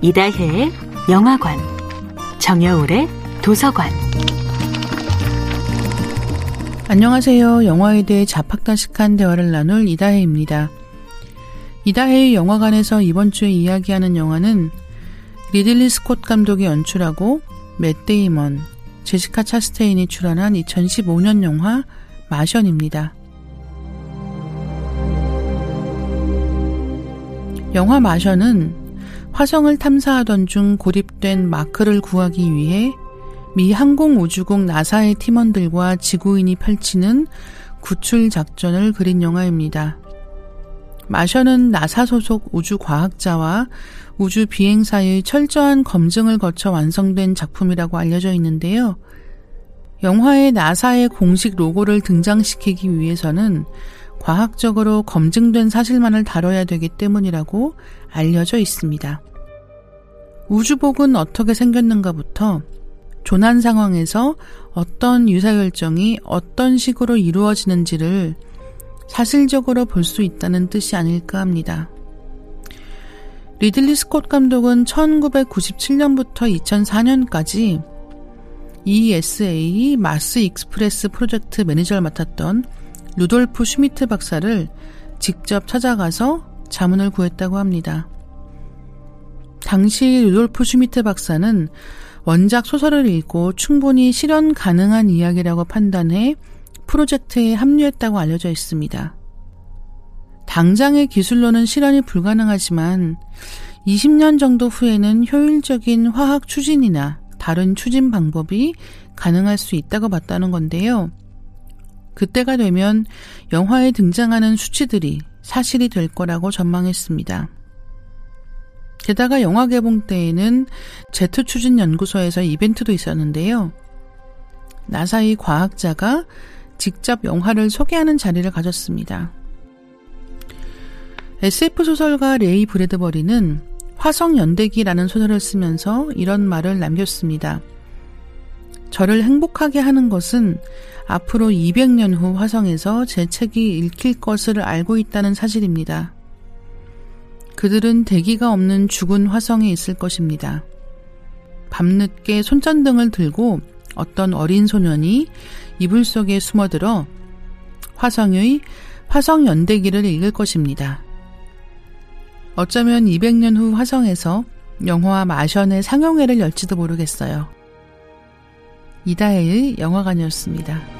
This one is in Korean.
이다혜의 영화관, 정여울의 도서관. 안녕하세요. 영화에 대해 잡학다식한 대화를 나눌 이다혜입니다. 이다혜의 영화관에서 이번 주에 이야기하는 영화는 리들리 스콧 감독이 연출하고 맷 데이먼, 제시카 차스테인이 출연한 2015년 영화 마션입니다. 영화 마션은 화성을 탐사하던 중 고립된 마크를 구하기 위해 미 항공우주국 나사의 팀원들과 지구인이 펼치는 구출 작전을 그린 영화입니다. 마션은 나사 소속 우주 과학자와 우주 비행사의 철저한 검증을 거쳐 완성된 작품이라고 알려져 있는데요. 영화에 나사의 공식 로고를 등장시키기 위해서는 과학적으로 검증된 사실만을 다뤄야 되기 때문이라고 알려져 있습니다. 우주복은 어떻게 생겼는가부터 조난 상황에서 어떤 의사결정이 어떤 식으로 이루어지는지를 사실적으로 볼 수 있다는 뜻이 아닐까 합니다. 리들리 스콧 감독은 1997년부터 2004년까지 ESA 마스 익스프레스 프로젝트 매니저를 맡았던 루돌프 슈미트 박사를 직접 찾아가서 자문을 구했다고 합니다. 당시 루돌프 슈미트 박사는 원작 소설을 읽고 충분히 실현 가능한 이야기라고 판단해 프로젝트에 합류했다고 알려져 있습니다. 당장의 기술로는 실현이 불가능하지만 20년 정도 후에는 효율적인 화학 추진이나 다른 추진 방법이 가능할 수 있다고 봤다는 건데요. 그때가 되면 영화에 등장하는 수치들이 사실이 될 거라고 전망했습니다. 게다가 영화 개봉 때에는 제트 추진 연구소에서 이벤트도 있었는데요. 나사의 과학자가 직접 영화를 소개하는 자리를 가졌습니다. SF 소설가 레이 브래드버리는 화성 연대기라는 소설을 쓰면서 이런 말을 남겼습니다. 저를 행복하게 하는 것은 앞으로 200년 후 화성에서 제 책이 읽힐 것을 알고 있다는 사실입니다. 그들은 대기가 없는 죽은 화성에 있을 것입니다. 밤늦게 손전등을 들고 어떤 어린 소년이 이불 속에 숨어들어 화성의 화성 연대기를 읽을 것입니다. 어쩌면 200년 후 화성에서 영화 마션의 상영회를 열지도 모르겠어요. 이다혜의 영화관이었습니다.